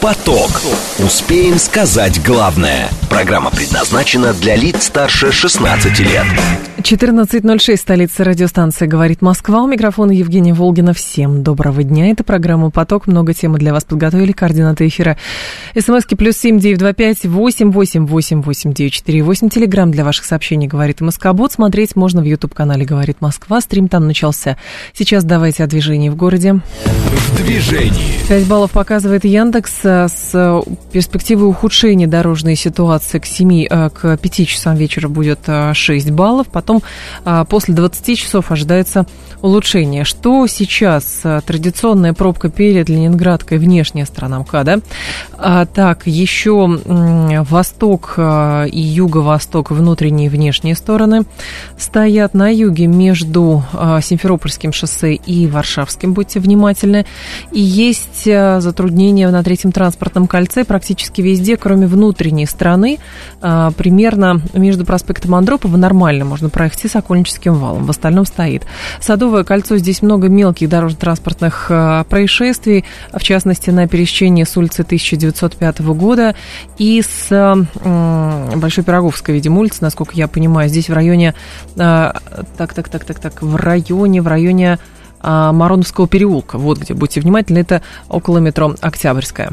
Поток. Успеем сказать главное. Программа предназначена для лиц старше 16 лет. 14.06, столица радиостанции «Говорит Москва». У микрофона Евгения Волгина. Всем доброго дня. Это программа «Поток». Много темы для вас подготовили. Координаты эфира. СМСки плюс семь девять два пять восемь восемь восемь восемь девять четыре восемь. Телеграмм для ваших сообщений «Говорит Москобот». Смотреть можно в YouTube-канале «Говорит Москва». Стрим там начался. Сейчас давайте о движении в городе. В движении. 5 баллов показывает Яндекс с перспективой ухудшения дорожной ситуации к 7, к 5 часам вечера будет 6 баллов. Потом после 20 часов ожидается улучшение. Что сейчас? Традиционная пробка перед Ленинградкой, внешняя сторона МКАДа. А, так, еще восток и юго-восток, внутренние и внешние стороны стоят на юге между Симферопольским шоссе и Варшавским. Будьте внимательны. И есть затруднения на третьем транспортном кольце практически везде, кроме внутренней стороны. Примерно между проспектом Андропова нормально можно проехать и Сокольническим валом. В остальном стоит. Садовое кольцо, здесь много мелких дорожно-транспортных происшествий, в частности, на пересечении с улицы 1905 года и с Большой Пироговской, видимо, улицы, насколько я понимаю, здесь в районе, так, так, так, так, так, в районе, в районе Мароновского переулка. Вот где, будьте внимательны, это около метро Октябрьская.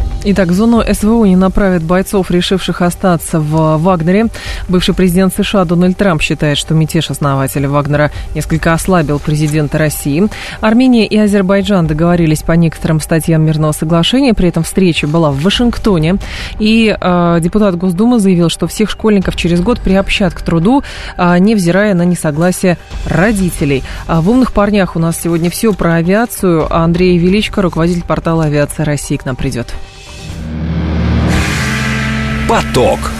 Итак, в зону СВО не направят бойцов, решивших остаться в Вагнере. Бывший президент США Дональд Трамп считает, что мятеж основателя Вагнера несколько ослабил президента России. Армения и Азербайджан договорились по некоторым статьям мирного соглашения. При этом встреча была в Вашингтоне. И э, депутат Госдумы заявил, что всех школьников через год приобщат к труду, э, невзирая на несогласие родителей. А в «Умных парнях» у нас сегодня все про авиацию. Андрей Величко, руководитель портала «Авиация России» к нам придет. Поток.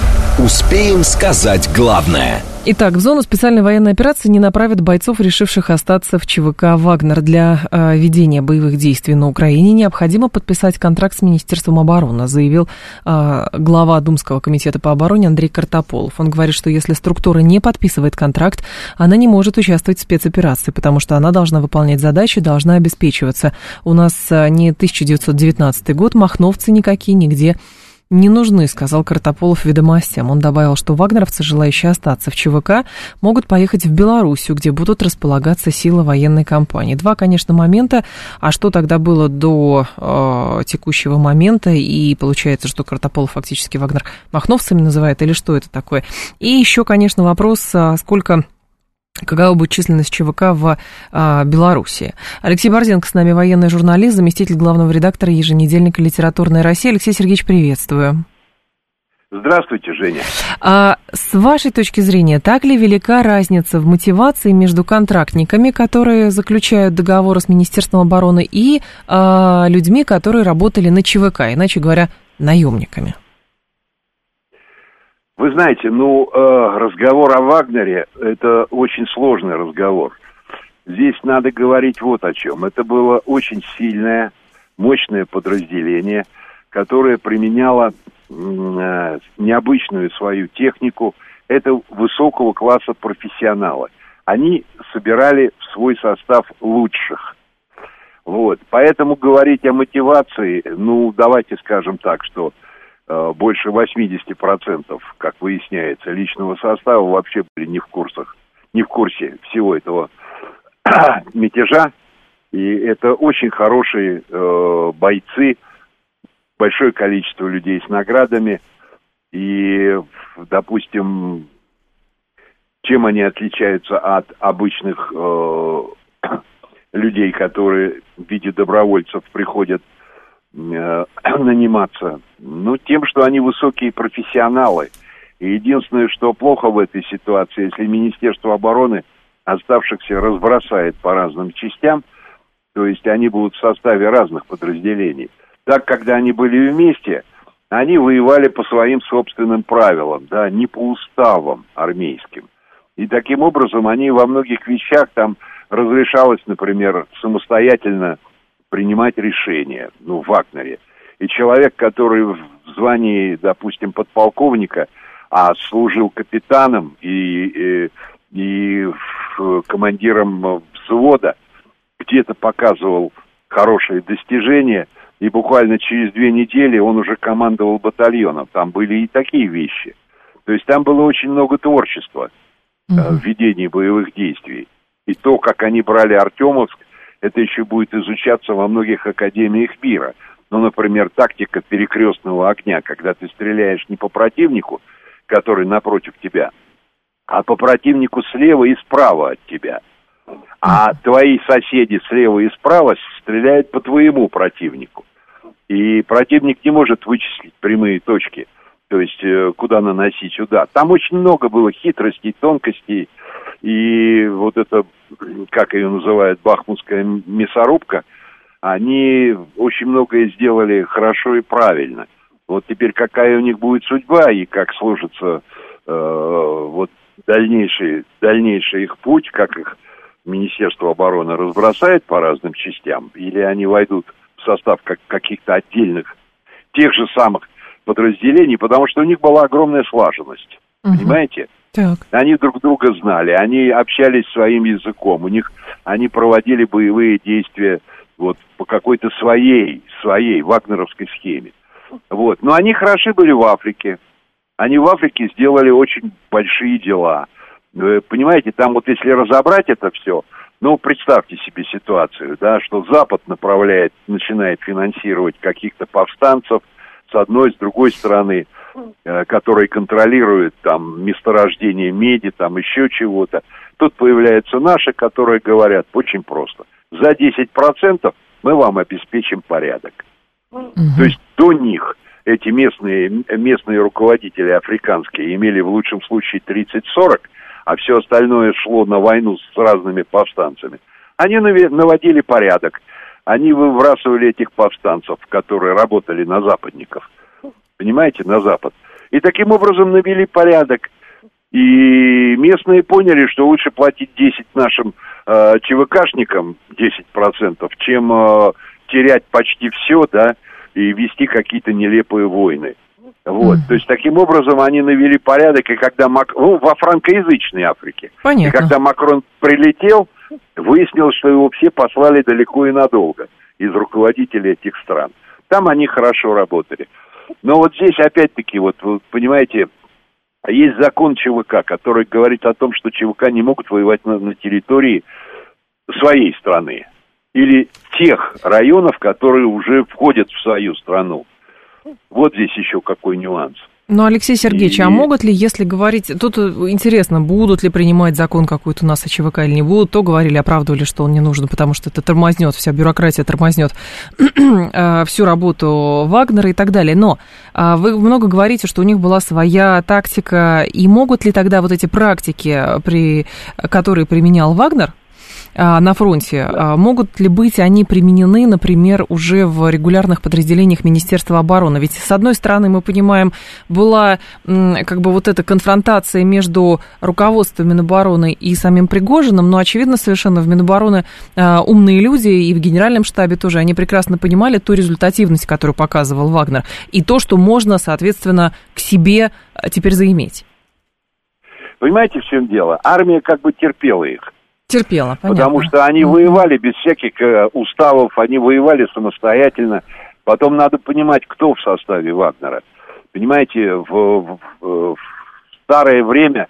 Успеем сказать главное. Итак, в зону специальной военной операции не направят бойцов, решивших остаться в ЧВК «Вагнер». Для э, ведения боевых действий на Украине необходимо подписать контракт с Министерством обороны, заявил э, глава Думского комитета по обороне Андрей Картополов. Он говорит, что если структура не подписывает контракт, она не может участвовать в спецоперации, потому что она должна выполнять задачи, должна обеспечиваться. У нас э, не 1919 год, махновцы никакие нигде не нужны, сказал Картополов ведомостям. Он добавил, что вагнеровцы, желающие остаться в ЧВК, могут поехать в Белоруссию, где будут располагаться силы военной кампании. Два, конечно, момента. А что тогда было до э, текущего момента? И получается, что Картополов фактически Вагнер махновцами называет, или что это такое? И еще, конечно, вопрос, а сколько какова будет численность ЧВК в а, Беларуси. Алексей Борзенко с нами, военный журналист, заместитель главного редактора еженедельника «Литературная Россия». Алексей Сергеевич, приветствую. Здравствуйте, Женя. А с вашей точки зрения, так ли велика разница в мотивации между контрактниками, которые заключают договоры с Министерством обороны, и а, людьми, которые работали на ЧВК, иначе говоря, наемниками? Вы знаете, ну, э, разговор о Вагнере – это очень сложный разговор. Здесь надо говорить вот о чем. Это было очень сильное, мощное подразделение, которое применяло э, необычную свою технику. Это высокого класса профессионалы. Они собирали в свой состав лучших. Вот. Поэтому говорить о мотивации, ну, давайте скажем так, что больше 80%, как выясняется, личного состава вообще были не в курсах, не в курсе всего этого мятежа. И это очень хорошие э, бойцы, большое количество людей с наградами. И, допустим, чем они отличаются от обычных э, людей, которые в виде добровольцев приходят э, наниматься? Ну, тем, что они высокие профессионалы. И единственное, что плохо в этой ситуации, если Министерство обороны оставшихся разбросает по разным частям, то есть они будут в составе разных подразделений. Так, когда они были вместе, они воевали по своим собственным правилам, да, не по уставам армейским. И таким образом они во многих вещах там разрешалось, например, самостоятельно принимать решения, ну, в Вагнере. И человек, который в звании, допустим, подполковника, а служил капитаном и, и, и командиром взвода, где-то показывал хорошие достижения, и буквально через две недели он уже командовал батальоном. Там были и такие вещи. То есть там было очень много творчества угу. в ведении боевых действий. И то, как они брали Артемовск, это еще будет изучаться во многих академиях мира. Ну, например, тактика перекрестного огня, когда ты стреляешь не по противнику, который напротив тебя, а по противнику слева и справа от тебя. А твои соседи слева и справа стреляют по твоему противнику. И противник не может вычислить прямые точки, то есть э, куда наносить удар. Там очень много было хитростей, тонкостей, и вот это, как ее называют, бахмутская мясорубка, они очень многое сделали хорошо и правильно. Вот теперь какая у них будет судьба и как сложится э, вот дальнейший, дальнейший их путь, как их Министерство обороны разбросает по разным частям, или они войдут в состав как, каких-то отдельных, тех же самых подразделений, потому что у них была огромная слаженность. Угу. Понимаете? Так. Они друг друга знали, они общались своим языком, у них они проводили боевые действия вот по какой-то своей, своей вагнеровской схеме. Вот. Но они хороши были в Африке. Они в Африке сделали очень большие дела. Вы понимаете, там вот если разобрать это все, ну, представьте себе ситуацию, да, что Запад направляет, начинает финансировать каких-то повстанцев с одной, с другой стороны – Э, который контролирует там месторождение меди, там еще чего-то. Тут появляются наши, которые говорят очень просто. За 10% мы вам обеспечим порядок. Угу. То есть до них эти местные, местные руководители африканские имели в лучшем случае 30-40, а все остальное шло на войну с разными повстанцами. Они наводили порядок. Они выбрасывали этих повстанцев, которые работали на западников – понимаете, на Запад. И таким образом навели порядок. И местные поняли, что лучше платить 10 нашим э, ЧВКшникам, 10%, чем э, терять почти все, да, и вести какие-то нелепые войны. Вот, mm. то есть таким образом они навели порядок, и когда Мак... ну, во франкоязычной Африке. Понятно. И когда Макрон прилетел, выяснилось, что его все послали далеко и надолго из руководителей этих стран. Там они хорошо работали. Но вот здесь опять-таки, вот вы понимаете, есть закон ЧВК, который говорит о том, что ЧВК не могут воевать на, на территории своей страны или тех районов, которые уже входят в свою страну. Вот здесь еще какой нюанс. Ну, Алексей Сергеевич, а и... а могут ли, если говорить... Тут интересно, будут ли принимать закон какой-то у нас о ЧВК или не будут, то говорили, оправдывали, что он не нужен, потому что это тормознет, вся бюрократия тормознет э, всю работу Вагнера и так далее. Но а, вы много говорите, что у них была своя тактика, и могут ли тогда вот эти практики, при, которые применял Вагнер, на фронте, а, могут ли быть они применены, например, уже в регулярных подразделениях Министерства обороны? Ведь, с одной стороны, мы понимаем, была как бы вот эта конфронтация между руководством Минобороны и самим Пригожиным, но, очевидно, совершенно в Минобороны а, умные люди, и в Генеральном штабе тоже, они прекрасно понимали ту результативность, которую показывал Вагнер, и то, что можно, соответственно, к себе теперь заиметь. Понимаете, в чем дело? Армия как бы терпела их. Терпела, понятно. Потому что они воевали без всяких э, уставов, они воевали самостоятельно. Потом надо понимать, кто в составе Вагнера. Понимаете, в, в, в старое время,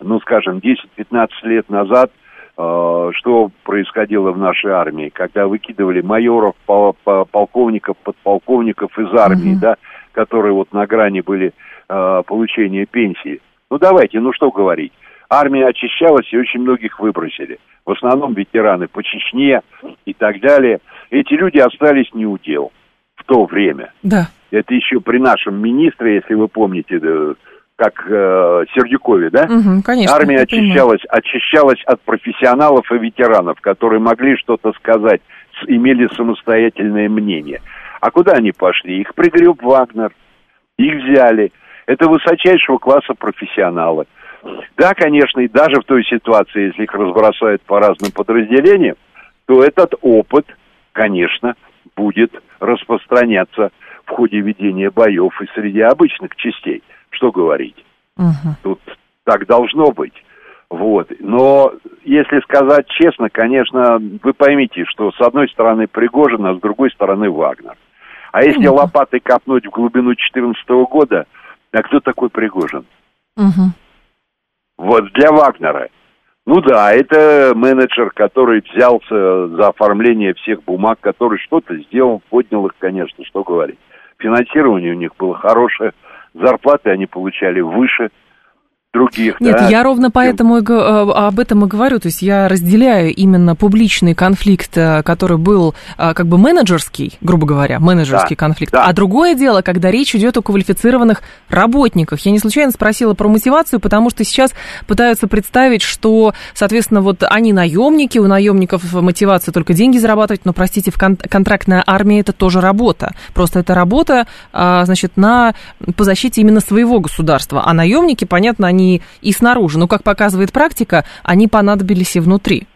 ну, скажем, 10-15 лет назад, э, что происходило в нашей армии, когда выкидывали майоров, пол, полковников, подполковников из армии, угу. да, которые вот на грани были э, получения пенсии. Ну, давайте, ну, что говорить армия очищалась и очень многих выбросили. В основном ветераны по Чечне и так далее. Эти люди остались не у дел в то время. Да. Это еще при нашем министре, если вы помните, как э, Сердюкове, да? Угу, конечно. Армия очищалась, очищалась от профессионалов и ветеранов, которые могли что-то сказать, имели самостоятельное мнение. А куда они пошли? Их пригреб Вагнер. Их взяли. Это высочайшего класса профессионалы. Да, конечно, и даже в той ситуации, если их разбросают по разным подразделениям, то этот опыт, конечно, будет распространяться в ходе ведения боев и среди обычных частей. Что говорить? Угу. Тут так должно быть. Вот. Но если сказать честно, конечно, вы поймите, что с одной стороны Пригожин, а с другой стороны Вагнер. А если угу. лопатой копнуть в глубину 2014 года, а кто такой Пригожин? Угу. Вот для Вагнера. Ну да, это менеджер, который взялся за оформление всех бумаг, который что-то сделал, поднял их, конечно, что говорить. Финансирование у них было хорошее, зарплаты они получали выше – других. Нет, да? я ровно поэтому и, э, об этом и говорю. То есть я разделяю именно публичный конфликт, э, который был э, как бы менеджерский, грубо говоря, менеджерский да, конфликт. Да. А другое дело, когда речь идет о квалифицированных работниках. Я не случайно спросила про мотивацию, потому что сейчас пытаются представить, что, соответственно, вот они наемники, у наемников мотивация только деньги зарабатывать, но, простите, в кон- контрактная армия это тоже работа. Просто это работа, значит, на, по защите именно своего государства. А наемники, понятно, они они и снаружи. Но, как показывает практика, они понадобились и внутри.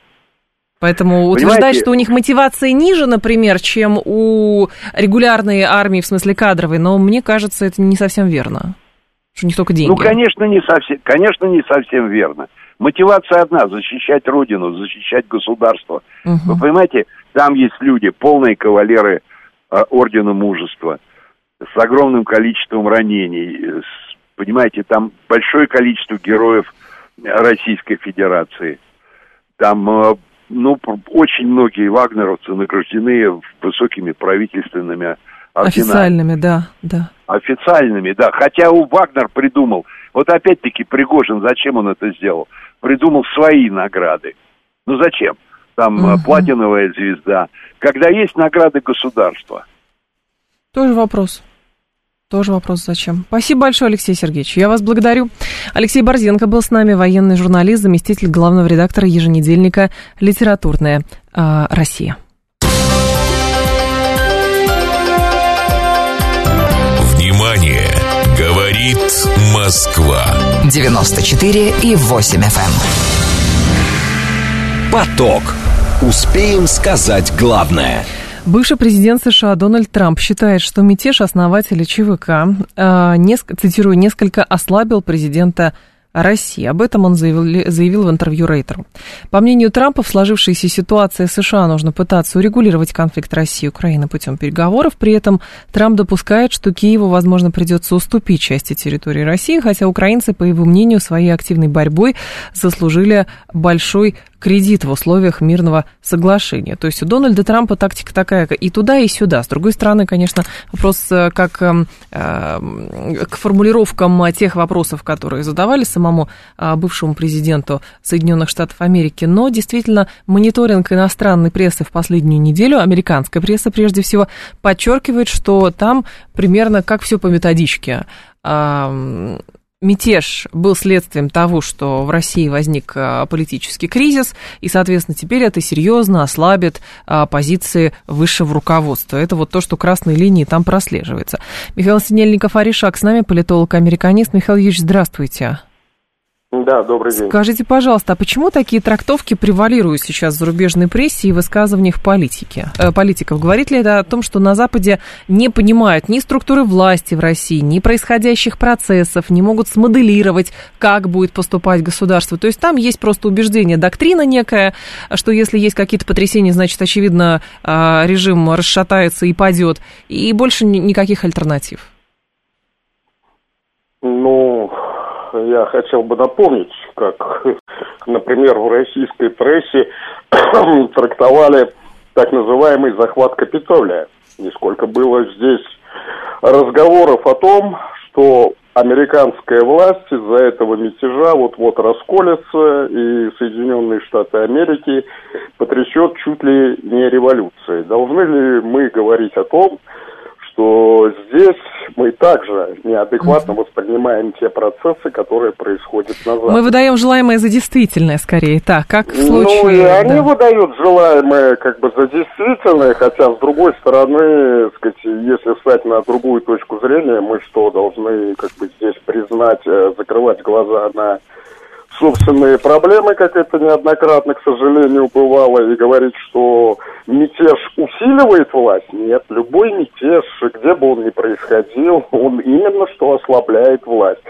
Поэтому утверждать, Понимаете, что у них мотивация ниже, например, чем у регулярной армии, в смысле кадровой, но мне кажется, это не совсем верно. Что не только деньги. Ну, конечно, не совсем, конечно, не совсем верно. Мотивация одна – защищать родину, защищать государство. Угу. Вы понимаете, там есть люди, полные кавалеры э, Ордена Мужества, с огромным количеством ранений, с Понимаете, там большое количество героев Российской Федерации. Там, э, ну, очень многие вагнеровцы награждены высокими правительственными орденами. Официальными, да, да. Официальными, да. Хотя у Вагнер придумал, вот опять-таки Пригожин, зачем он это сделал? Придумал свои награды. Ну зачем? Там угу. платиновая звезда. Когда есть награды государства. Тоже вопрос. Тоже вопрос, зачем. Спасибо большое, Алексей Сергеевич. Я вас благодарю. Алексей Борзенко был с нами, военный журналист, заместитель главного редактора еженедельника «Литературная э, Россия». Внимание! Говорит Москва. 94 и 8 FM. Эм. Поток. Успеем сказать главное – Бывший президент США Дональд Трамп считает, что мятеж основателя ЧВК, э, неск, цитирую, несколько ослабил президента России. Об этом он заявил, заявил в интервью Рейтеру. По мнению Трампа, в сложившейся ситуации США нужно пытаться урегулировать конфликт России и Украины путем переговоров. При этом Трамп допускает, что Киеву, возможно, придется уступить части территории России, хотя украинцы, по его мнению, своей активной борьбой заслужили большой кредит в условиях мирного соглашения. То есть у Дональда Трампа тактика такая и туда, и сюда. С другой стороны, конечно, вопрос э, как э, э, к формулировкам тех вопросов, которые задавали самому э, бывшему президенту Соединенных Штатов Америки. Но действительно, мониторинг иностранной прессы в последнюю неделю, американская пресса прежде всего, подчеркивает, что там примерно как все по методичке мятеж был следствием того, что в России возник а, политический кризис, и, соответственно, теперь это серьезно ослабит а, позиции высшего руководства. Это вот то, что красной линии там прослеживается. Михаил Синельников, Аришак с нами, политолог-американист. Михаил Юрьевич, здравствуйте. Да, добрый день. Скажите, пожалуйста, а почему такие трактовки превалируют сейчас в зарубежной прессе и высказываниях политики, э, политиков? Говорит ли это о том, что на Западе не понимают ни структуры власти в России, ни происходящих процессов, не могут смоделировать, как будет поступать государство? То есть там есть просто убеждение, доктрина некая, что если есть какие-то потрясения, значит, очевидно, э, режим расшатается и падет, и больше никаких альтернатив. Ну, я хотел бы напомнить, как, например, в российской прессе трактовали так называемый захват Капитолия. И было здесь разговоров о том, что американская власть из-за этого мятежа вот-вот расколется, и Соединенные Штаты Америки потрясет чуть ли не революцией. Должны ли мы говорить о том, что здесь мы также неадекватно воспринимаем те процессы, которые происходят на Западе. Мы выдаем желаемое за действительное, скорее, так, как в случае... Ну, и да. они выдают желаемое как бы за действительное, хотя, с другой стороны, сказать, если встать на другую точку зрения, мы что, должны как бы здесь признать, э, закрывать глаза на собственные проблемы, как это неоднократно, к сожалению, бывало, и говорить, что мятеж усиливает власть. Нет, любой мятеж, где бы он ни происходил, он именно что ослабляет власть.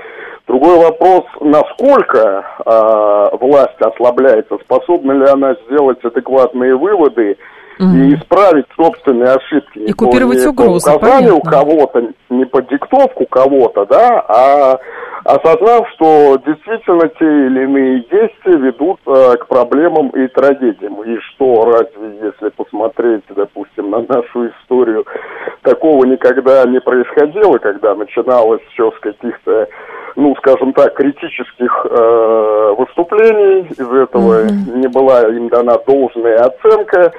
Другой вопрос, насколько э, власть ослабляется, способна ли она сделать адекватные выводы и исправить собственные ошибки. И купировать не угрозы, по указанию понятно. кого-то, не по диктовку кого-то, да, а осознав, что действительно те или иные действия ведут э, к проблемам и трагедиям. И что, разве, если посмотреть, допустим, на нашу историю, такого никогда не происходило, когда начиналось все с каких-то, ну, скажем так, критических э, выступлений, из этого не была им дана должная оценка,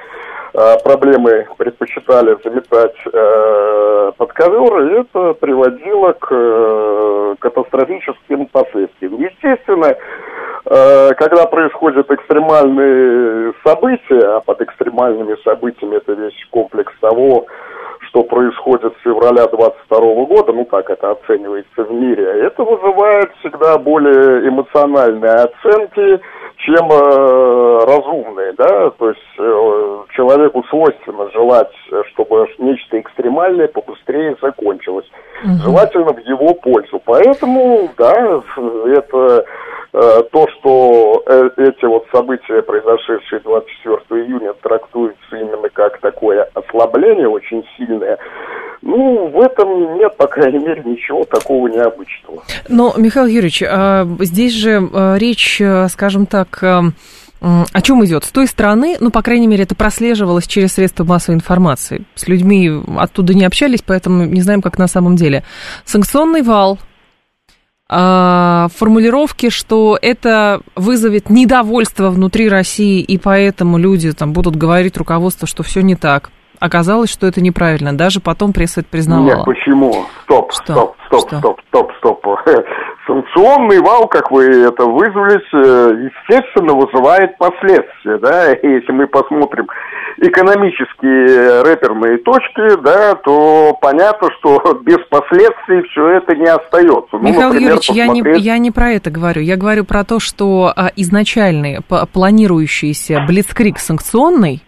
проблемы предпочитали заметать э, под ковер, и это приводило к э, катастрофическим последствиям. Естественно, э, когда происходят экстремальные события, а под экстремальными событиями это весь комплекс того, что происходит с февраля 22 года, ну так это оценивается в мире, это вызывает всегда более эмоциональные оценки, чем э, разумные, да, то есть э, человеку свойственно желать, чтобы нечто экстремальное побыстрее закончилось, желательно в его пользу. Поэтому, да, это э, то, что э, эти вот события, произошедшие 24 июня, трактуются именно как такое ослабление очень сильное, ну, в этом нет, по крайней мере, ничего такого необычного. Но, Михаил Юрьевич, а, здесь же а, речь, а, скажем так, о чем идет? С той стороны, ну, по крайней мере, это прослеживалось через средства массовой информации. С людьми оттуда не общались, поэтому не знаем, как на самом деле. Санкционный вал, формулировки, что это вызовет недовольство внутри России, и поэтому люди там будут говорить руководству, что все не так. Оказалось, что это неправильно. Даже потом пресса это признавала. Нет, почему? Стоп, Что? стоп, стоп, Что? стоп, стоп, стоп. Санкционный вал, как вы это вызвались, э, естественно, вызывает последствия, да, если мы посмотрим экономические рэперные точки, да, то понятно, что без последствий все это не остается. Ну, Михаил например, Юрьевич, я не, посмотреть- я не про это говорю. Я говорю про то, что а, изначальный, планирующийся блицкрик санкционный,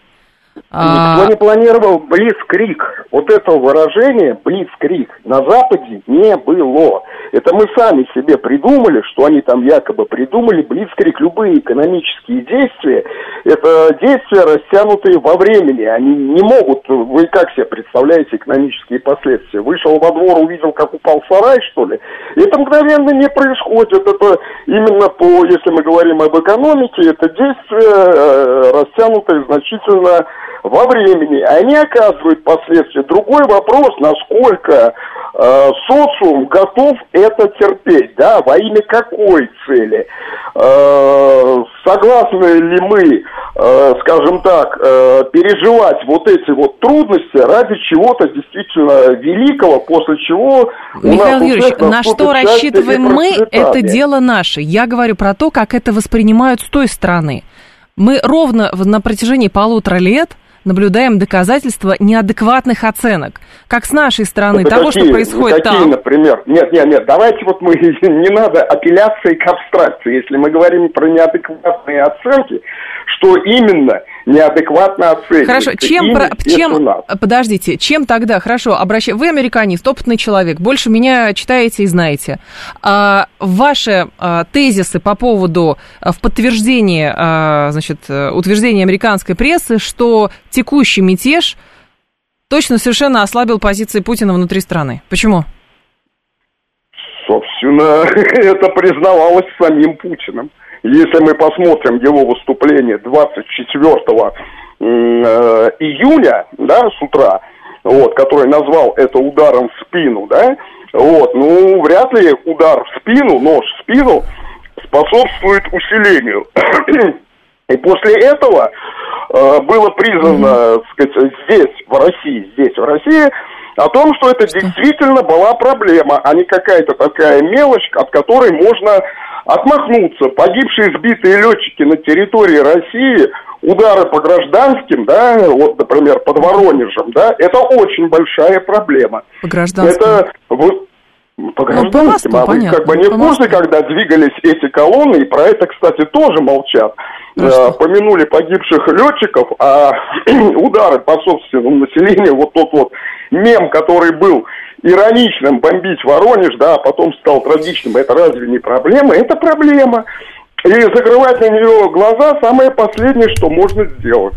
Никто не планировал блицкрик. Вот этого выражения блицкрик на Западе не было. Это мы сами себе придумали, что они там якобы придумали блицкрик. Любые экономические действия, это действия растянутые во времени. Они не могут, вы как себе представляете экономические последствия? Вышел во двор, увидел, как упал сарай, что ли? Это мгновенно не происходит. Это именно по, если мы говорим об экономике, это действие э, растянутое значительно во времени. Они оказывают последствия. Другой вопрос, насколько э, социум готов это терпеть, да, во имя какой цели. Э, согласны ли мы, э, скажем так, э, переживать вот эти вот трудности ради чего-то действительно великого, после чего Михаил Юрьевич, на что рассчитываем мы, это дело наше. Я говорю про то, как это воспринимают с той стороны. Мы ровно на протяжении полутора лет наблюдаем доказательства неадекватных оценок. Как с нашей стороны, Это того, какие? что происходит какие, там. например? Нет, нет, нет, давайте вот мы, не надо апелляции к абстракции. Если мы говорим про неадекватные оценки, что именно неадекватно оценивается? Хорошо, чем, про- чем, подождите, чем тогда, хорошо, обращай, вы американист, опытный человек, больше меня читаете и знаете. А, ваши а, тезисы по поводу, а, в подтверждение, а, значит, утверждения американской прессы, что текущий мятеж точно совершенно ослабил позиции Путина внутри страны. Почему? Собственно, это признавалось самим Путиным. Если мы посмотрим его выступление 24 м, э, июня, да, с утра, вот, который назвал это ударом в спину, да, вот, ну, вряд ли удар в спину, нож в спину способствует усилению. И после этого э, было признано, так сказать, здесь, в России, здесь, в России, о том, что это действительно была проблема, а не какая-то такая мелочь, от которой можно отмахнуться. Погибшие сбитые летчики на территории России, удары по гражданским, да, вот, например, под Воронежем, да, это очень большая проблема. По гражданским. Это вот по гражданским, ну, по а вы как бы не в курсе, когда двигались эти колонны, и про это, кстати, тоже молчат. Э, помянули погибших летчиков, а удары по собственному населению, вот тот вот мем, который был ироничным, бомбить Воронеж, да, а потом стал трагичным, это разве не проблема? Это проблема. И закрывать на нее глаза самое последнее, что можно сделать.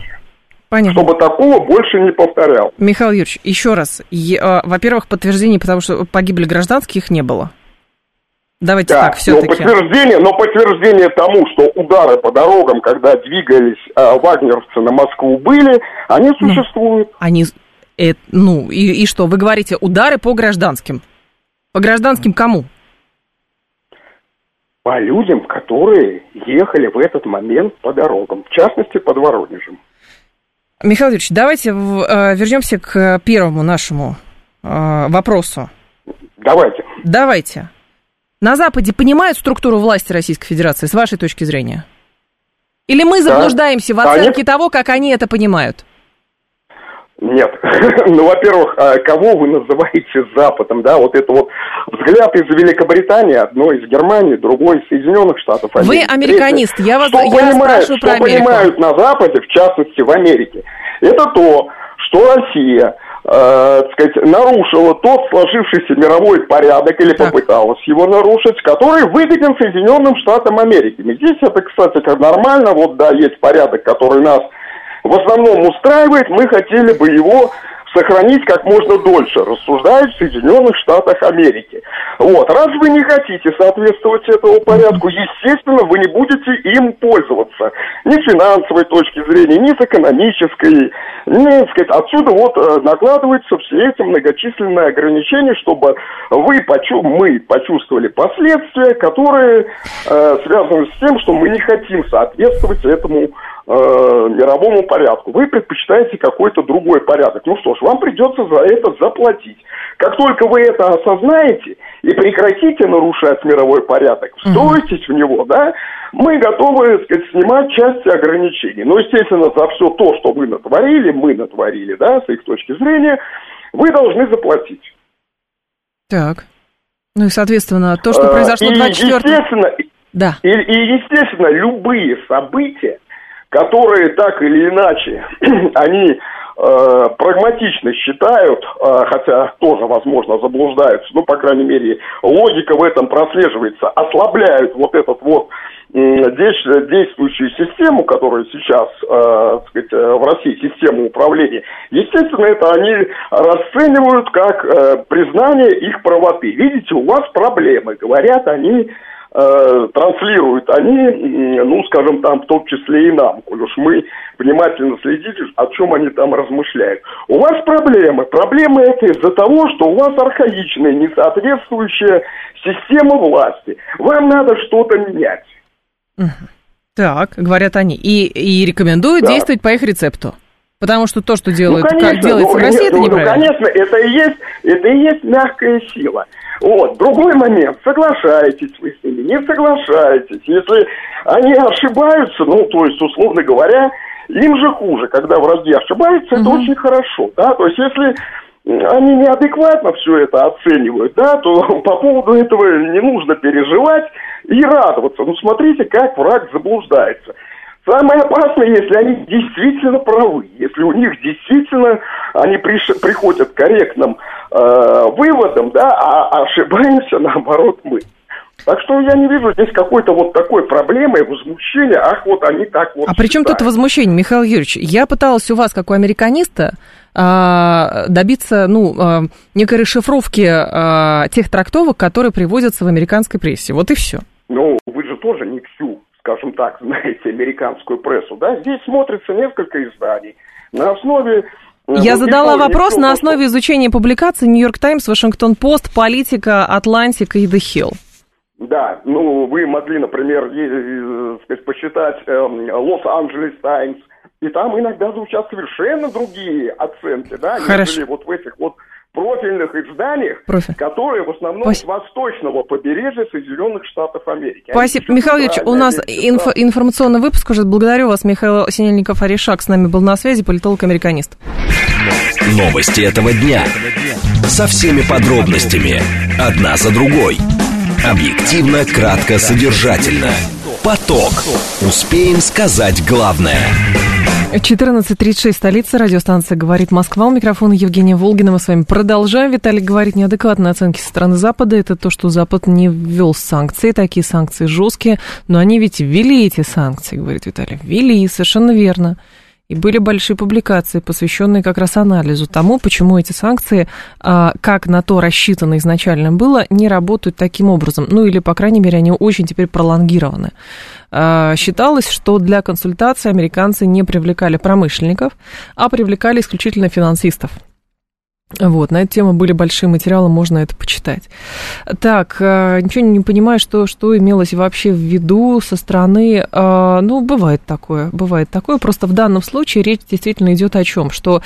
Понятно. Чтобы такого больше не повторял. Михаил Юрьевич, еще раз. Я, во-первых, подтверждений, потому что погибли гражданских, не было. Давайте да, так, все-таки. Но подтверждение, но подтверждение тому, что удары по дорогам, когда двигались э, вагнеровцы на Москву, были, они существуют. Ну, они, э, ну и, и что, вы говорите, удары по гражданским? По гражданским кому? По людям, которые ехали в этот момент по дорогам, в частности, под Воронежем. Михаил Юрьевич, давайте э, вернемся к первому нашему э, вопросу. Давайте. Давайте. На Западе понимают структуру власти Российской Федерации, с вашей точки зрения? Или мы заблуждаемся да. в оценке они... того, как они это понимают? Нет. ну, во-первых, а кого вы называете Западом, да? Вот это вот взгляд из Великобритании, одно из Германии, другой из Соединенных Штатов Америки. Вы американист, я вас, что я понимают, спрашиваю что про Америку. понимают на Западе, в частности в Америке, это то, что Россия э, сказать, нарушила тот сложившийся мировой порядок или так. попыталась его нарушить, который выгоден Соединенным Штатам Америки. И здесь это, кстати, как нормально, вот да, есть порядок, который нас в основном устраивает, мы хотели бы его сохранить как можно дольше, рассуждают в Соединенных Штатах Америки. Вот. Раз вы не хотите соответствовать этому порядку, естественно, вы не будете им пользоваться. Ни с финансовой точки зрения, ни с экономической. Ни, сказать, отсюда вот э, накладываются все эти многочисленные ограничения, чтобы вы, почу мы почувствовали последствия, которые э, связаны с тем, что мы не хотим соответствовать этому Э, мировому порядку. Вы предпочитаете какой-то другой порядок. Ну что ж, вам придется за это заплатить. Как только вы это осознаете и прекратите нарушать мировой порядок, встроитесь в него, да, мы готовы, так сказать, снимать части ограничений. Но, естественно, за все то, что вы натворили, мы натворили, да, с их точки зрения, вы должны заплатить. Так. Ну и, соответственно, то, что э, произошло и, 24... Естественно, да. И, и, естественно, любые события, которые так или иначе, они прагматично считают, э, хотя тоже, возможно, заблуждаются, ну, по крайней мере, логика в этом прослеживается, ослабляют вот этот вот действующую систему, которая сейчас э, сказать, э, в России, систему управления, естественно, это они расценивают как э, признание их правоты. Видите, у вас проблемы, говорят они э, транслируют они, ну, скажем, там, в том числе и нам, коль уж мы внимательно следите, о чем они там размышляют. У вас проблемы. Проблемы это из-за того, что у вас архаичная, несоответствующая система власти. Вам надо что-то менять. Так, говорят они. И, и рекомендуют да. действовать по их рецепту. Потому что то, что делают, ну, конечно, как делается ну, в России, это ну, неправильно. Ну, конечно, это и есть, это и есть мягкая сила. Вот. Другой момент. Соглашаетесь вы с ними, не соглашаетесь. Если они ошибаются, ну, то есть, условно говоря, им же хуже, когда враги ошибаются, это очень хорошо, да, то есть, если они неадекватно все это оценивают, да, то по поводу этого не нужно переживать и радоваться. Ну, смотрите, как враг заблуждается. Самое опасное, если они действительно правы, если у них действительно они приш... приходят к корректным э, выводам, да, а ошибаемся наоборот мы. Так что я не вижу здесь какой-то вот такой проблемы, возмущения, ах, вот они так вот А при чем тут возмущение, Михаил Юрьевич? Я пыталась у вас, как у американиста, а, добиться, ну, а, некой расшифровки а, тех трактовок, которые приводятся в американской прессе. Вот и все. Ну, вы же тоже не всю скажем так, знаете, американскую прессу, да, здесь смотрится несколько изданий. На основе э, я задала вопрос на основе изучения публикаций «Нью-Йорк Таймс», «Вашингтон Пост», «Политика», «Атлантика» и «The Hill». Да, ну, вы могли, например, э, сказать, посчитать э, «Лос-Анджелес Таймс», и там иногда звучат совершенно другие оценки, да, Хорошо. нежели вот в этих вот профильных изданиях, Профиль. которые в основном Спасибо. с восточного побережья Соединенных Штатов Америки. Они Спасибо, пишут Михаил Ильич, у нас они инфо- информационный выпуск уже. Благодарю вас, Михаил Синельников Аришак с нами был на связи, политолог-американист. Новости этого дня. Со всеми подробностями. Одна за другой. Объективно, кратко, содержательно. Поток. Успеем сказать главное. 14.36, столица, радиостанция «Говорит Москва». У микрофона Евгения Волгина. Мы с вами продолжаем. Виталий говорит неадекватные оценки со стороны Запада. Это то, что Запад не ввел санкции. Такие санкции жесткие. Но они ведь ввели эти санкции, говорит Виталий. Ввели, совершенно верно. И были большие публикации, посвященные как раз анализу тому, почему эти санкции, а, как на то рассчитано изначально было, не работают таким образом. Ну или, по крайней мере, они очень теперь пролонгированы. А, Считалось, что для консультации американцы не привлекали промышленников, а привлекали исключительно финансистов. Вот, на эту тему были большие материалы, можно это почитать. Так, э, ничего не понимаю, что, что имелось вообще в виду со стороны... э, Ну, бывает такое, бывает такое. Просто в данном случае речь действительно идет о чем? Что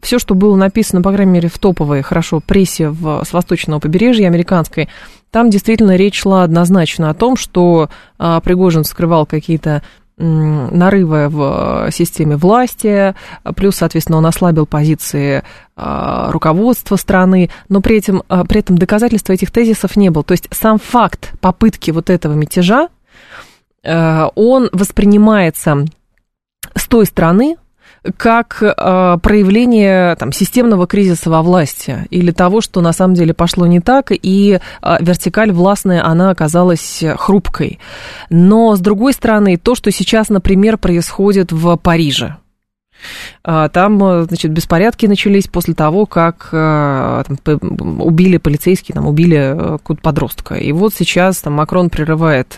все, что было написано, по крайней мере, в топовой, хорошо, прессе в, с восточного побережья американской, там действительно речь шла однозначно о том, что а, Пригожин скрывал какие-то нарывы в системе власти, плюс, соответственно, он ослабил позиции а, руководства страны, но при этом, а, при этом доказательства этих тезисов не было. То есть сам факт попытки вот этого мятежа, э, он воспринимается с той стороны, как э, проявление там, системного кризиса во власти или того, что на самом деле пошло не так, и э, вертикаль властная, она оказалась хрупкой. Но, с другой стороны, то, что сейчас, например, происходит в Париже, там, э, значит, беспорядки начались после того, как э, там, убили полицейские, там, убили э, подростка. И вот сейчас там, Макрон прерывает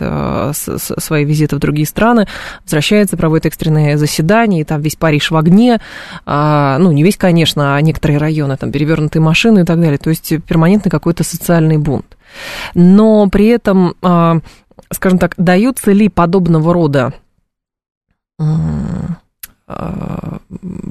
свои визиты в другие страны, возвращается, проводит экстренные заседания, и там весь Париж в огне. А, ну, не весь, конечно, а некоторые районы, там, перевернутые машины и так далее. То есть перманентный какой-то социальный бунт. Но при этом, а, скажем так, даются ли подобного рода а,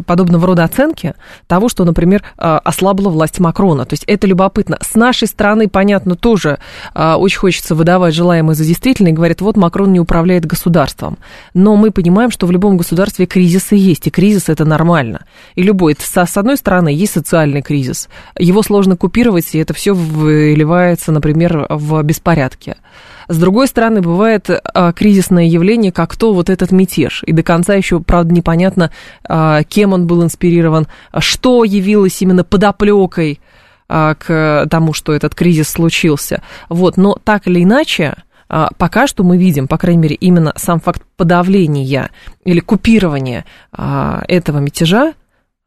подобного рода оценки того, что, например, а, ослабла власть Макрона. То есть это любопытно. С нашей стороны, понятно, тоже а, очень хочется выдавать желаемое за действительное. И говорят, вот Макрон не управляет государством. Но мы понимаем, что в любом государстве кризисы есть, и кризис это нормально. И любой. С одной стороны, есть социальный кризис. Его сложно купировать, и это все выливается, например, в беспорядке. С другой стороны, бывает а, кризисное явление, как то вот этот мятеж. И до конца еще, правда, непонятно, а, кем он был инспирирован, а что явилось именно подоплекой а, к тому, что этот кризис случился. Вот, но так или иначе, а, пока что мы видим, по крайней мере, именно сам факт подавления или купирования а, этого мятежа,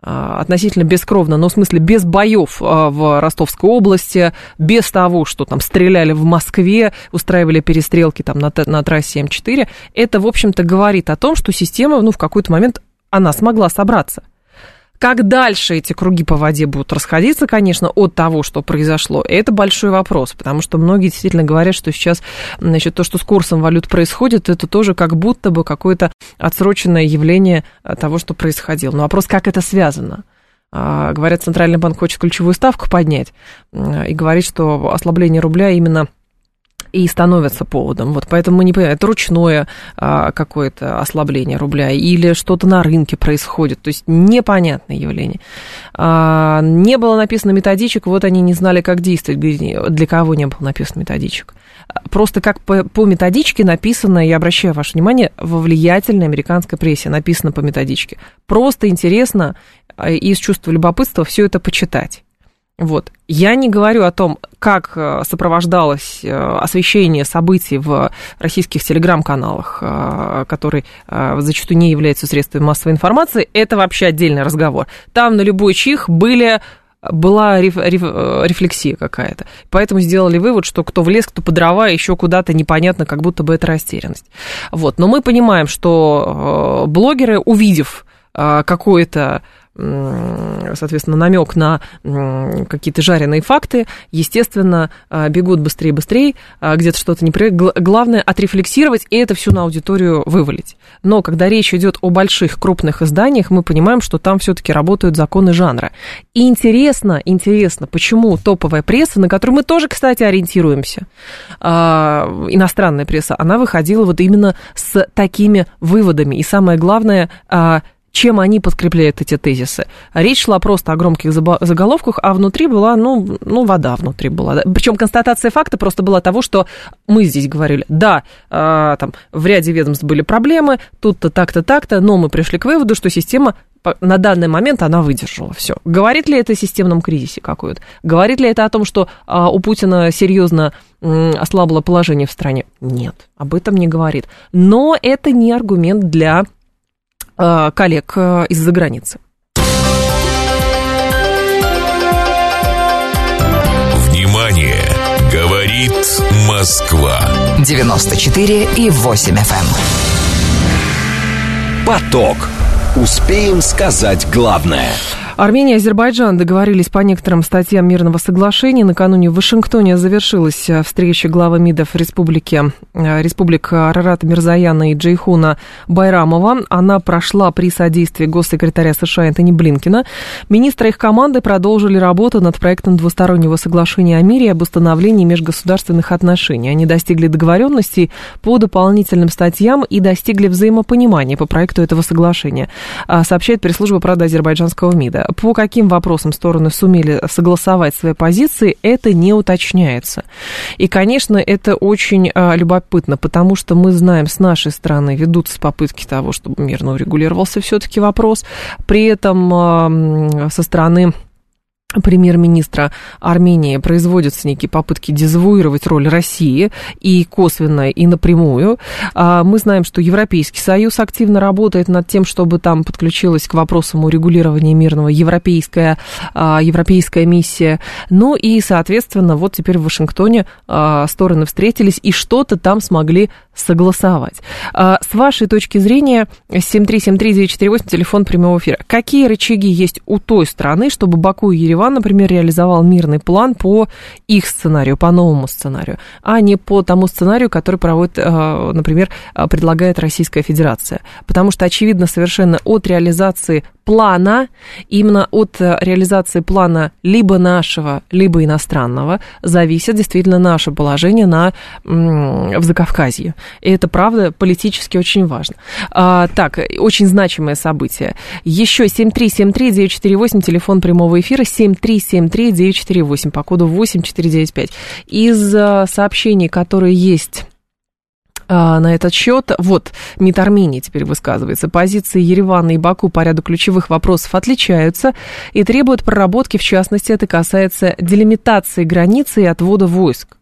относительно бескровно, но в смысле без боев а, в Ростовской области, без того, что там стреляли в Москве, устраивали перестрелки там на, на трассе М4, это, в общем-то, говорит о том, что система, ну, в какой-то момент она смогла собраться. Как дальше эти круги по воде будут расходиться, конечно, от того, что произошло, это большой вопрос, потому что многие действительно говорят, что сейчас, значит, то, что с курсом валют происходит, это тоже как будто бы какое-то отсроченное явление а, того, что происходило. Но вопрос, как это связано? А, Говорят, Центральный банк хочет ключевую ставку поднять и говорит, что ослабление рубля именно и становится поводом. Вот поэтому мы не понимаем, это ручное а, какое-то ослабление рубля или что-то на рынке происходит. То есть непонятное явление. А, не было написано методичек, вот они не знали, как действовать. Для кого не было написано методичек? Просто как по, по методичке написано, я обращаю ваше внимание, во влиятельной американской прессе написано по методичке. Просто интересно а, и из чувства любопытства все это почитать. Вот. Я не говорю о том, как э, сопровождалось э, освещение событий в российских телеграм-каналах, э, которые зачастую не являются средствами массовой информации. Это вообще отдельный разговор. Там на любой чих были была реф, реф, рефлексия какая-то. Поэтому сделали вывод, что кто в лес, кто по дрова, еще куда-то непонятно, как будто бы это растерянность. Вот. Но мы понимаем, что блогеры, увидев какое-то соответственно, намек на какие-то жареные факты, естественно, бегут быстрее быстрее, где-то что-то не Главное отрефлексировать и это все на аудиторию вывалить. Но когда речь идет о больших, крупных изданиях, мы понимаем, что там все-таки работают законы жанра. И интересно, интересно, почему топовая пресса, на которую мы тоже, кстати, ориентируемся, иностранная пресса, она выходила вот именно с такими выводами. И самое главное, а, чем они подкрепляют эти тезисы. Речь шла просто о громких заголовках, а внутри была, ну, ну вода внутри была. Причем констатация факта просто была того, что мы здесь говорили, да, э, там в ряде ведомств были проблемы, тут-то так-то так-то, но мы пришли к выводу, что система на данный момент она выдержала все. Говорит ли это о системном кризисе какой-то? Говорит ли это о том, что а, у Путина серьезно м, ослабло положение в стране? Нет, об этом не говорит. Но это не аргумент для коллег а, из-за границы. Внимание! Говорит Москва. 94 и 8 FM. Эм. Поток. Успеем сказать главное. Армения и Азербайджан договорились по некоторым статьям мирного соглашения. Накануне в Вашингтоне завершилась э, встреча главы МИДов республики, э, республик Арарата Мирзаяна и Джейхуна Байрамова. Она прошла при содействии госсекретаря США Энтони Блинкина. Министры их команды продолжили работу над проектом двустороннего соглашения о мире и об установлении межгосударственных отношений. Они достигли договоренностей по дополнительным статьям и достигли взаимопонимания по проекту этого соглашения, а, сообщает пресс-служба правда азербайджанского МИДа. По каким вопросам стороны сумели согласовать свои позиции, это не уточняется. И, конечно, это очень а, любопытно, потому что мы знаем, с нашей стороны ведутся попытки того, чтобы мирно урегулировался все-таки вопрос. При этом а, со стороны премьер-министра Армении производятся некие попытки дезавуировать роль России и косвенно, и напрямую. А, мы знаем, что Европейский Союз активно работает над тем, чтобы там подключилась к вопросам урегулирования мирного европейская, а, европейская миссия. Ну и, соответственно, вот теперь в Вашингтоне а, стороны встретились и что-то там смогли согласовать. С вашей точки зрения, 7373948, телефон прямого эфира, какие рычаги есть у той страны, чтобы Баку и Ереван Ливан, например, реализовал мирный план по их сценарию, по новому сценарию, а не по тому сценарию, который проводит, э, например, э, предлагает Российская Федерация. Потому что, очевидно, совершенно от реализации плана, именно от э, реализации плана либо нашего, либо иностранного, зависит действительно наше положение на, в Закавказье. И это, правда, политически очень важно. А, так, очень значимое событие. Еще 7373948, телефон прямого эфира, 7373948, по коду 8495. Из э, сообщений, которые есть на этот счет. Вот, МИД Армении теперь высказывается. Позиции Еревана и Баку по ряду ключевых вопросов отличаются и требуют проработки, в частности, это касается делимитации границы и отвода войск.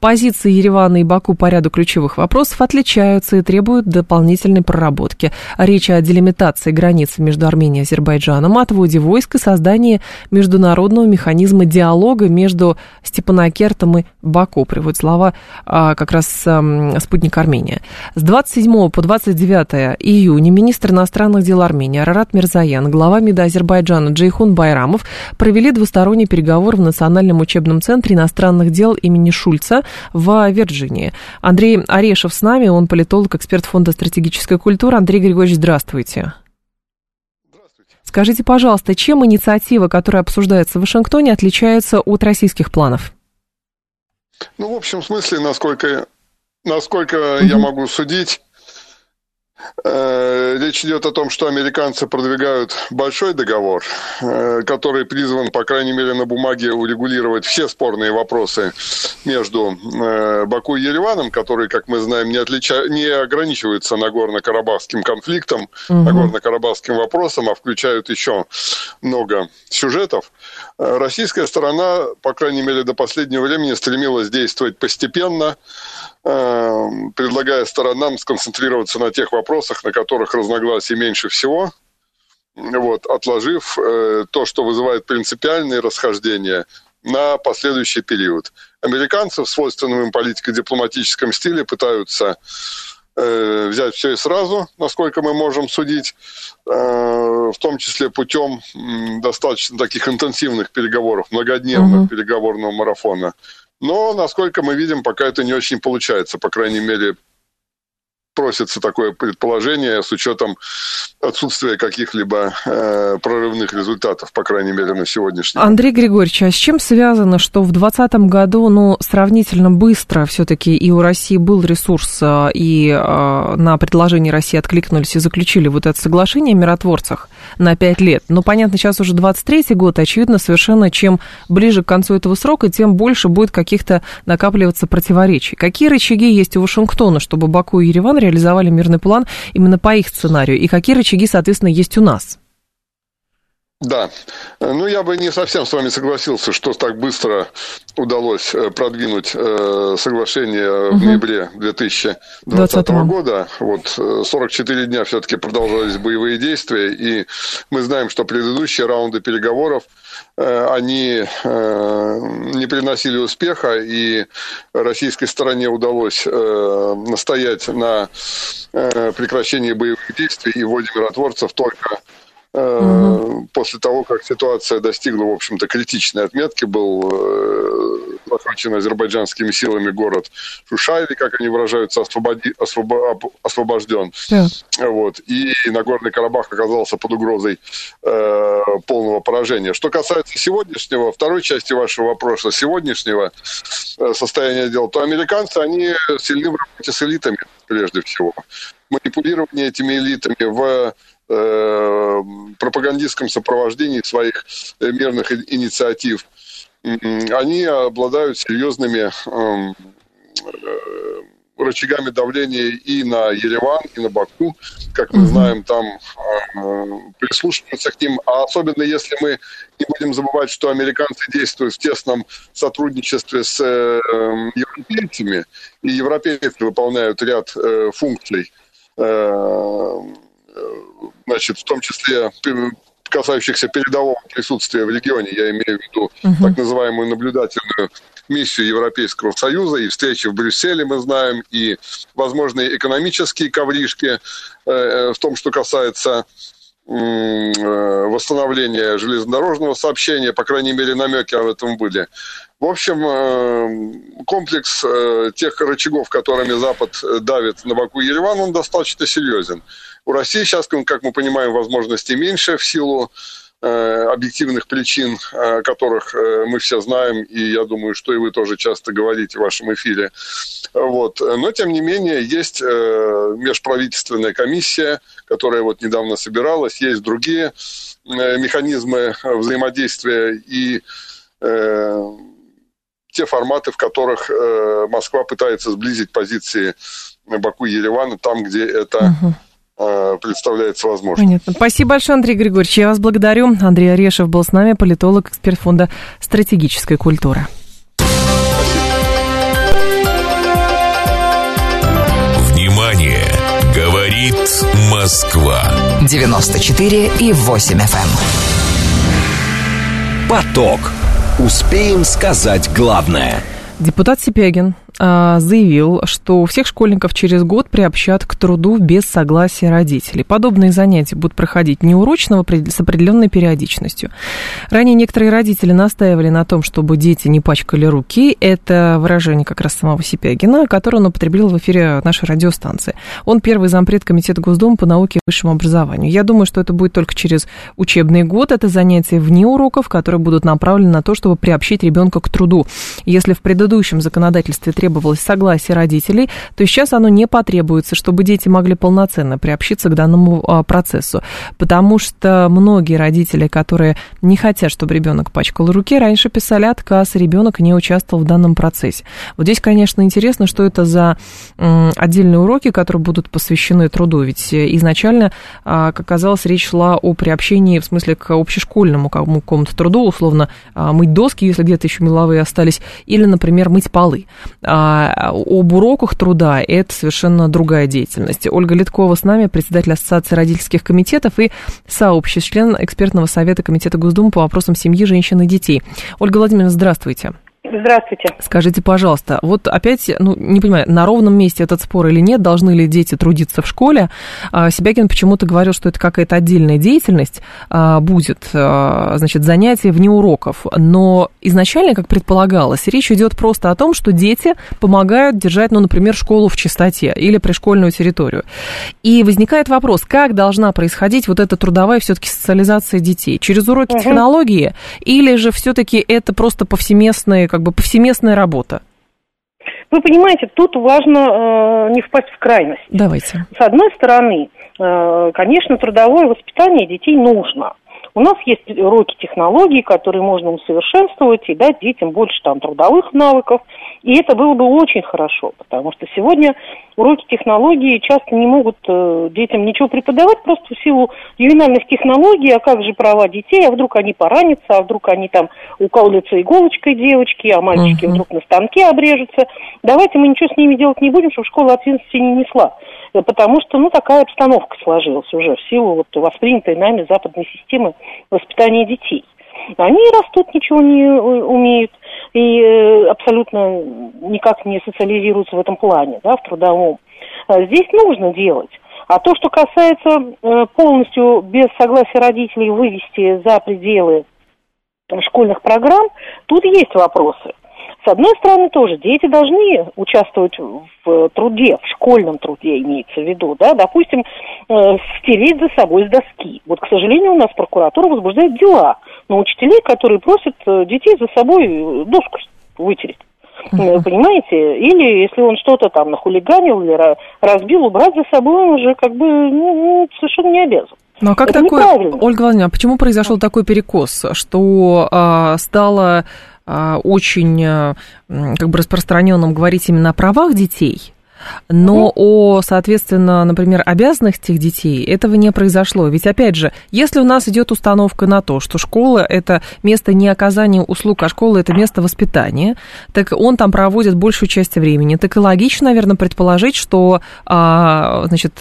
Позиции Еревана и Баку по ряду ключевых вопросов отличаются и требуют дополнительной проработки. Речь о делимитации границы между Арменией и Азербайджаном, отводе войск и создании международного механизма диалога между Степанакертом и Баку, приводит слова а, как раз спутник Армения. С 27 по 29 июня министр иностранных дел Армении Арарат Мирзаян, глава МИДа Азербайджана Джейхун Байрамов провели двусторонний переговор в Национальном учебном центре иностранных дел имени Шуль Шульца в Вирджинии. Андрей Орешев с нами, он политолог, эксперт Фонда стратегической культуры. Андрей Григорьевич, здравствуйте. Здравствуйте. Скажите, пожалуйста, чем инициатива, которая обсуждается в Вашингтоне, отличается от российских планов? Ну, в общем смысле, насколько, насколько угу. я могу судить, речь идет о том, что американцы продвигают большой договор, э, который призван, по крайней мере, на бумаге урегулировать все спорные вопросы между э, Баку и Ереваном, которые, как мы знаем, не, отлича... не ограничиваются Нагорно-Карабахским конфликтом, угу. Нагорно-Карабахским вопросом, а включают еще много сюжетов. Российская сторона, по крайней мере, до последнего времени стремилась действовать постепенно, предлагая сторонам сконцентрироваться на тех вопросах, на которых разногласий меньше всего, вот, отложив э, то, что вызывает принципиальные расхождения, на последующий период. Американцы в свойственном им политико-дипломатическом стиле пытаются э, взять все и сразу, насколько мы можем судить, э, в том числе путем достаточно таких интенсивных переговоров, многодневных угу. переговорного марафона. Но, насколько мы видим, пока это не очень получается, по крайней мере, просится такое предположение с учетом отсутствия каких-либо э, прорывных результатов, по крайней мере, на сегодняшний день. Андрей Григорьевич, а с чем связано, что в 2020 году, ну, сравнительно быстро все-таки и у России был ресурс, э, и э, на предложение России откликнулись и заключили вот это соглашение о миротворцах на 5 лет. Но, понятно, сейчас уже 23-й год, очевидно, совершенно чем ближе к концу этого срока, тем больше будет каких-то накапливаться противоречий. Какие рычаги есть у Вашингтона, чтобы Баку и Ереван реализовали мирный план именно по их сценарию? И какие рычаги, соответственно, есть у нас? Да. Ну, я бы не совсем с вами согласился, что так быстро удалось э, продвинуть э, соглашение угу. в ноябре 2020 20 года. Вот 44 э, дня все-таки продолжались боевые действия, и мы знаем, что предыдущие раунды переговоров они не приносили успеха, и российской стороне удалось настоять на прекращении боевых действий и вводе миротворцев только угу. после того, как ситуация достигла, в общем-то, критичной отметки, был э, захвачен азербайджанскими силами город Шушай, или, как они выражаются, освободи, освобо, освобожден. Yeah. Вот. И Нагорный Карабах оказался под угрозой э, полного поражения. Что касается сегодняшнего, второй части вашего вопроса, сегодняшнего э, состояния дел, то американцы, они сильны в работе с элитами, прежде всего. Манипулирование этими элитами в Э, пропагандистском сопровождении своих э, мирных инициатив, они обладают серьезными эм, э, рычагами давления и на Ереван, и на Баку. Как мы знаем, там прислушиваются к ним. А особенно если мы не будем забывать, что американцы действуют в тесном сотрудничестве с европейцами, и европейцы выполняют ряд функций значит, в том числе касающихся передового присутствия в регионе, я имею в виду угу. так называемую наблюдательную миссию Европейского Союза, и встречи в Брюсселе мы знаем, и возможные экономические ковришки э, э в том, что касается э, восстановления железнодорожного сообщения, по крайней мере, намеки об этом были. В общем, э, комплекс тех рычагов, которыми Запад давит на Баку и Ереван, он достаточно серьезен. У России сейчас, как мы понимаем, возможностей меньше в силу э, объективных причин, э, которых э, мы все знаем, и я думаю, что и вы тоже часто говорите в вашем эфире. Вот. Но, тем не менее, есть межправительственная комиссия, которая вот недавно собиралась, есть другие механизмы взаимодействия и те форматы, в которых Москва пытается сблизить позиции Баку и Еревана там, где это Э, представляется возможным. Понятно. Спасибо большое, Андрей Григорьевич. Я вас благодарю. Андрей Орешев был с нами, политолог, эксперт фонда стратегической культуры. Внимание! Говорит Москва. 94 и 8 FM. Эм. Поток. Успеем сказать главное. Депутат Сипягин а, заявил, что всех школьников через год приобщат к труду без согласия родителей. Подобные занятия будут проходить неурочно с определенной периодичностью. Ранее некоторые родители настаивали на том, чтобы дети не пачкали руки. Это выражение как раз самого Сипягина, которое он употребил в эфире нашей радиостанции. Он первый зампред Комитета Госдумы по науке и высшему образованию. Я думаю, что это будет только через учебный год. Это занятия вне уроков, которые будут направлены на то, чтобы приобщить ребенка к труду. Если в предыдущем законодательстве требовалось требовалось согласие родителей, то сейчас оно не потребуется, чтобы дети могли полноценно приобщиться к данному а, процессу. Потому что многие родители, которые не хотят, чтобы ребенок пачкал руки, раньше писали отказ, ребенок не участвовал в данном процессе. Вот здесь, конечно, интересно, что это за отдельные уроки, которые будут посвящены труду. Ведь изначально, а, как оказалось, речь шла о приобщении в смысле к общешкольному какому-то труду, условно, а, мыть доски, если где-то еще меловые остались, или, например, мыть полы. А об уроках труда это совершенно другая деятельность. Ольга Литкова с нами, председатель Ассоциации родительских комитетов и сообществ, член экспертного совета Комитета Госдумы по вопросам семьи, женщин и детей. Ольга Владимировна, здравствуйте. Здравствуйте. Скажите, пожалуйста, вот опять, ну, не понимаю, на ровном месте этот спор или нет, должны ли дети трудиться в школе? А, Себякин почему-то говорил, что это какая-то отдельная деятельность а, будет, а, значит, занятия вне уроков. Но изначально, как предполагалось, речь идет просто о том, что дети помогают держать, ну, например, школу в чистоте или пришкольную территорию. И возникает вопрос, как должна происходить вот эта трудовая все-таки социализация детей? Через уроки угу. технологии или же все-таки это просто повсеместные как бы повсеместная работа? Вы понимаете, тут важно э, не впасть в крайность. Давайте. С одной стороны, э, конечно, трудовое воспитание детей нужно. У нас есть уроки технологий, которые можно усовершенствовать и дать детям больше там трудовых навыков. И это было бы очень хорошо, потому что сегодня уроки технологий часто не могут э, детям ничего преподавать просто в силу ювенальных технологий, а как же права детей, а вдруг они поранятся, а вдруг они там уколются иголочкой девочки, а мальчики uh-huh. вдруг на станке обрежутся. Давайте мы ничего с ними делать не будем, чтобы школа ответственности не несла. Э, потому что, ну, такая обстановка сложилась уже в силу вот воспринятой нами западной системы воспитания детей. Они растут, ничего не э, умеют и э, абсолютно никак не социализируются в этом плане, да, в трудовом. А здесь нужно делать. А то, что касается полностью без согласия родителей вывести за пределы школьных программ, тут есть вопросы. С одной стороны, тоже дети должны участвовать в труде, в школьном труде имеется в виду, да, допустим, э, стереть за собой с доски. Вот, к сожалению, у нас прокуратура возбуждает дела на учителей, которые просят э, детей за собой э, доску вытереть. Uh-huh. Понимаете? Или если он что-то там нахулиганил или разбил, убрать за собой он уже как бы ну, ну совершенно не обязан. Ну а как Это такое, Ольга Владимировна, а почему произошел такой перекос, что а, стало очень а, как бы распространенным говорить именно о правах детей, но о, соответственно, например, обязанностях детей этого не произошло. Ведь, опять же, если у нас идет установка на то, что школа – это место не оказания услуг, а школа – это место воспитания, так он там проводит большую часть времени. Так и логично, наверное, предположить, что а, значит,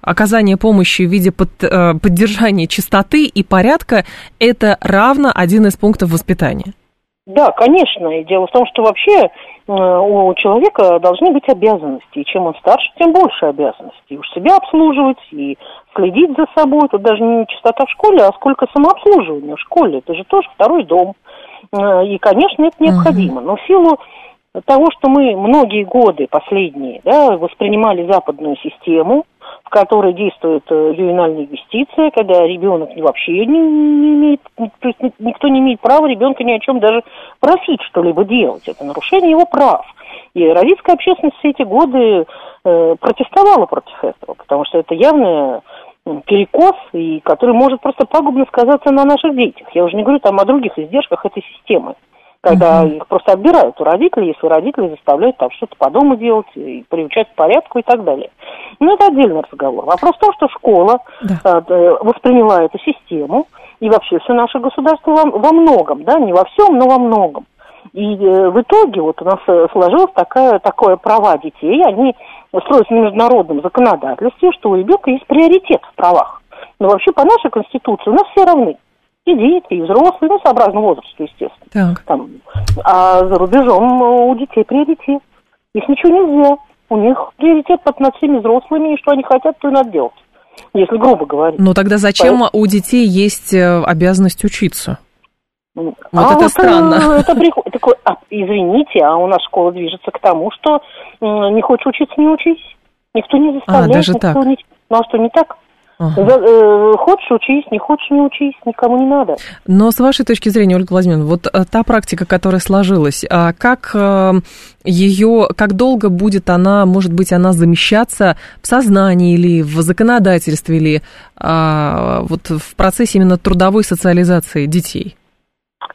оказание помощи в виде под, а, поддержания чистоты и порядка – это равно один из пунктов воспитания. Да, конечно. И дело в том, что вообще э, у человека должны быть обязанности. И чем он старше, тем больше обязанностей. И уж себя обслуживать, и следить за собой. Тут даже не чистота в школе, а сколько самообслуживания в школе. Это же тоже второй дом. Э, и, конечно, это необходимо. Но в силу того, что мы многие годы последние да, воспринимали западную систему, в которой действует э, ювенальная юстиция, когда ребенок вообще не, не имеет, то есть никто не имеет права ребенка ни о чем даже просить что-либо делать. Это нарушение его прав. И родительская общественность все эти годы э, протестовала против этого, потому что это явная перекос, и который может просто пагубно сказаться на наших детях. Я уже не говорю там о других издержках этой системы когда uh-huh. их просто отбирают у родителей, если родители заставляют там что-то по дому делать, и приучать к порядку и так далее. Но это отдельный разговор. Вопрос в том, что школа да. э, восприняла эту систему, и вообще все наше государство во, во многом, да, не во всем, но во многом. И э, в итоге вот у нас э, сложилось такое, такое права детей, они строятся на международном законодательстве, что у ребенка есть приоритет в правах. Но вообще по нашей конституции у нас все равны и дети, и взрослые, ну, сообразно возрасту, естественно. Так. Там, а за рубежом у детей приоритет. Их ничего нельзя. У них приоритет над всеми взрослыми, и что они хотят, то и надо делать. Если грубо говорить. Ну тогда зачем Поэтому... у детей есть э, обязанность учиться? Вот а это вот странно. Это приход... Такой, а, извините, а у нас школа движется к тому, что не хочешь учиться, не учись. Никто не заставляет. А, даже никто так? Не... Ну а что, не так? Ага. Э, хочешь учись, не хочешь не учись, никому не надо. Но с вашей точки зрения, Ольга Владимировна, вот э, та практика, которая сложилась, а как э, ее, как долго будет она, может быть, она замещаться в сознании или в законодательстве, или а, вот в процессе именно трудовой социализации детей?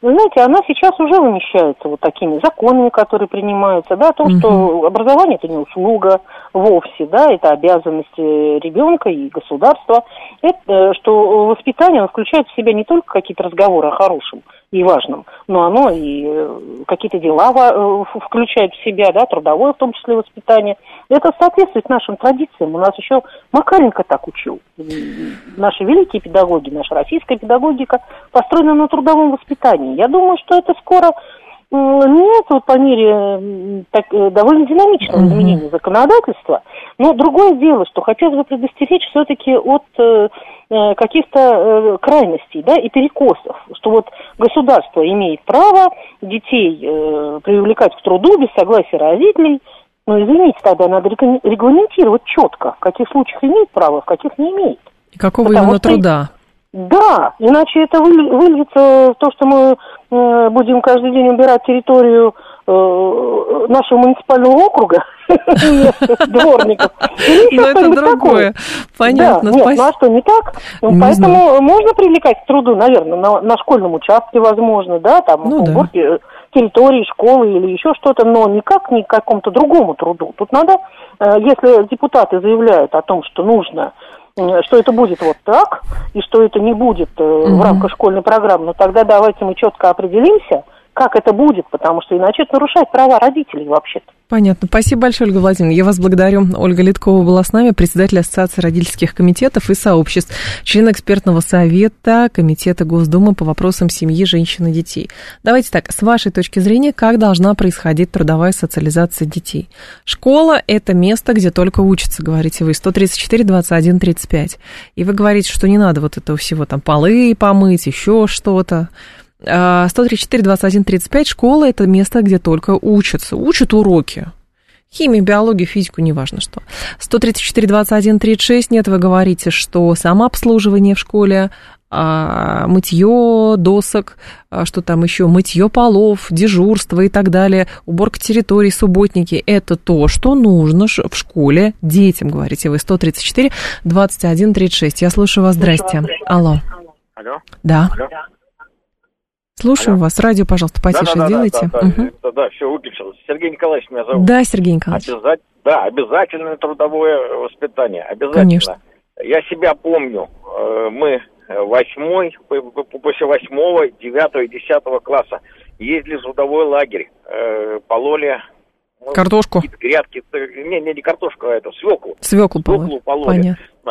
Вы знаете, она сейчас уже вымещается вот такими законами, которые принимаются, да, о том, угу. что образование это не услуга вовсе, да, это обязанность ребенка и государства. Это, э, что воспитание включает в себя не только какие-то разговоры о хорошем, и важным, но оно и э, какие-то дела э, включает в себя, да, трудовое в том числе воспитание. Это соответствует нашим традициям. У нас еще Макаренко так учил. Наши великие педагоги, наша российская педагогика построена на трудовом воспитании. Я думаю, что это скоро меняется вот по мере так, э, довольно динамичного изменения законодательства. Но другое дело, что хотелось бы предостеречь все-таки от э, э, каких-то э, крайностей да, и перекосов, что вот государство имеет право детей э, привлекать к труду без согласия родителей, но извините, тогда надо регламентировать четко, в каких случаях имеет право, в каких не имеет. И какого Потому именно что... труда? Да, иначе это выльется в то, что мы э, будем каждый день убирать территорию нашего муниципального округа, дворников. Но ну, это другое. Понятно, Нет, ну а что, не так? Ну, поэтому можно привлекать к труду, наверное, на школьном участке, возможно, да, там, ну уборке территории школы или еще что-то, но никак не к какому-то другому труду. Тут надо, э, если депутаты заявляют о том, что нужно что это будет вот так, и что это не будет э, в рамках школьной программы, но тогда давайте мы четко определимся, как это будет, потому что иначе это нарушает права родителей вообще-то. Понятно. Спасибо большое, Ольга Владимировна. Я вас благодарю. Ольга Литкова была с нами, председатель Ассоциации родительских комитетов и сообществ, член экспертного совета Комитета Госдумы по вопросам семьи, женщин и детей. Давайте так, с вашей точки зрения, как должна происходить трудовая социализация детей? Школа – это место, где только учатся, говорите вы, 134, 21, 35. И вы говорите, что не надо вот этого всего, там, полы помыть, еще что-то. 134, 21, 35. Школа – это место, где только учатся, учат уроки. Химию, биологию, физику, неважно что. 134, 21, 36. Нет, вы говорите, что самообслуживание в школе, а, мытье досок, а, что там еще, мытье полов, дежурство и так далее, уборка территории, субботники. Это то, что нужно в школе детям, говорите вы. 134, 21, 36. Я слушаю вас. Здрасте. Алло. Алло. Да. Алло. Слушаю Алло. вас. Радио, пожалуйста, потише да, да, сделайте. Да, да, угу. да, да, все, выключил. Сергей Николаевич меня зовут. Да, Сергей Николаевич. Обяза... Да, обязательное трудовое воспитание. Обязательно. Конечно. Я себя помню. Э, мы восьмой, после восьмого, девятого и десятого класса ездили в трудовой лагерь, э, пололи ну, Картошку? Грядки, не, не, не картошку, а это свеклу. Свеклу, свеклу пололи. Понятно. Э,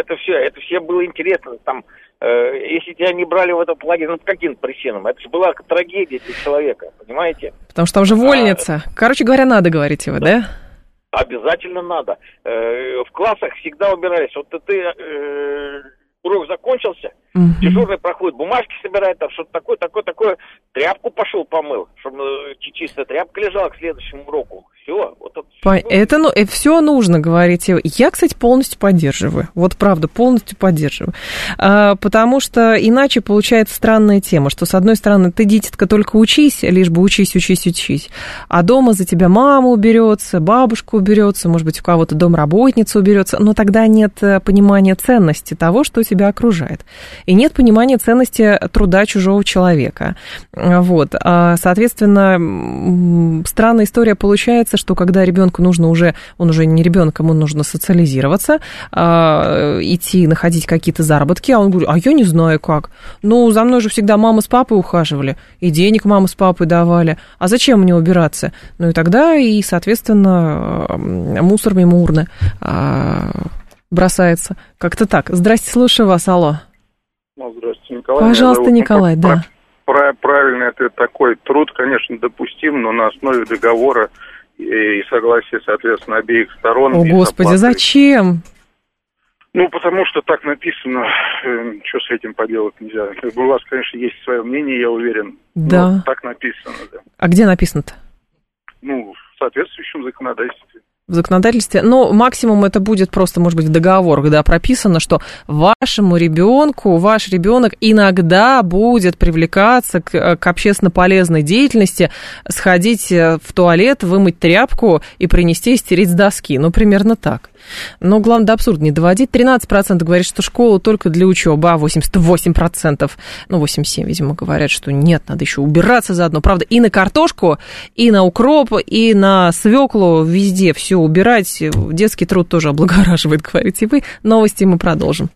это все, это все было интересно. Там Э, если тебя не брали в этот лагерь, ну, по каким причинам? Это же была трагедия для человека, понимаете? Потому что там же вольница. А, Короче говоря, надо, говорите вы, да? Обязательно надо. Э, в классах всегда убирались. Вот ты, э, урок закончился, угу. дежурный проходит, бумажки собирает, там что-то такое, такое, такое, тряпку пошел помыл, чтобы чистая тряпка лежала к следующему уроку все. Вот это, это ну, это все нужно, говорите. Я, кстати, полностью поддерживаю. Вот правда, полностью поддерживаю. А, потому что иначе получается странная тема, что, с одной стороны, ты, дитятка, только учись, лишь бы учись, учись, учись. А дома за тебя мама уберется, бабушка уберется, может быть, у кого-то домработница уберется, но тогда нет э, понимания ценности того, что тебя окружает. И нет понимания ценности труда чужого человека. Вот. А, соответственно, странная история получается, что когда ребенку нужно уже, он уже не ребенок, ему нужно социализироваться, э, идти находить какие-то заработки, а он говорит, а я не знаю как. Ну, за мной же всегда мама с папой ухаживали, и денег мама с папой давали, а зачем мне убираться? Ну и тогда, и, соответственно, мусор мимо урны э, бросается. Как-то так. Здрасте, слушаю вас, алло. Ну, здравствуйте, Николай. Пожалуйста, Николай, да. Правильный это такой труд, конечно, допустим, но на основе договора и согласие, соответственно, обеих сторон. О, Господи, зачем? Ну, потому что так написано, э, что с этим поделать нельзя. У вас, конечно, есть свое мнение, я уверен. Да. так написано, да. А где написано-то? Ну, в соответствующем законодательстве в законодательстве. Ну, максимум это будет просто, может быть, в договорах, да, прописано, что вашему ребенку, ваш ребенок иногда будет привлекаться к, к общественно полезной деятельности, сходить э, в туалет, вымыть тряпку и принести и стереть с доски. Ну, примерно так. Но главное, до абсурда не доводить. 13% говорит, что школа только для учебы, а 88%, ну, 87%, видимо, говорят, что нет, надо еще убираться заодно. Правда, и на картошку, и на укроп, и на свеклу, везде все убирать. Детский труд тоже облагораживает, говорите вы. Новости мы продолжим.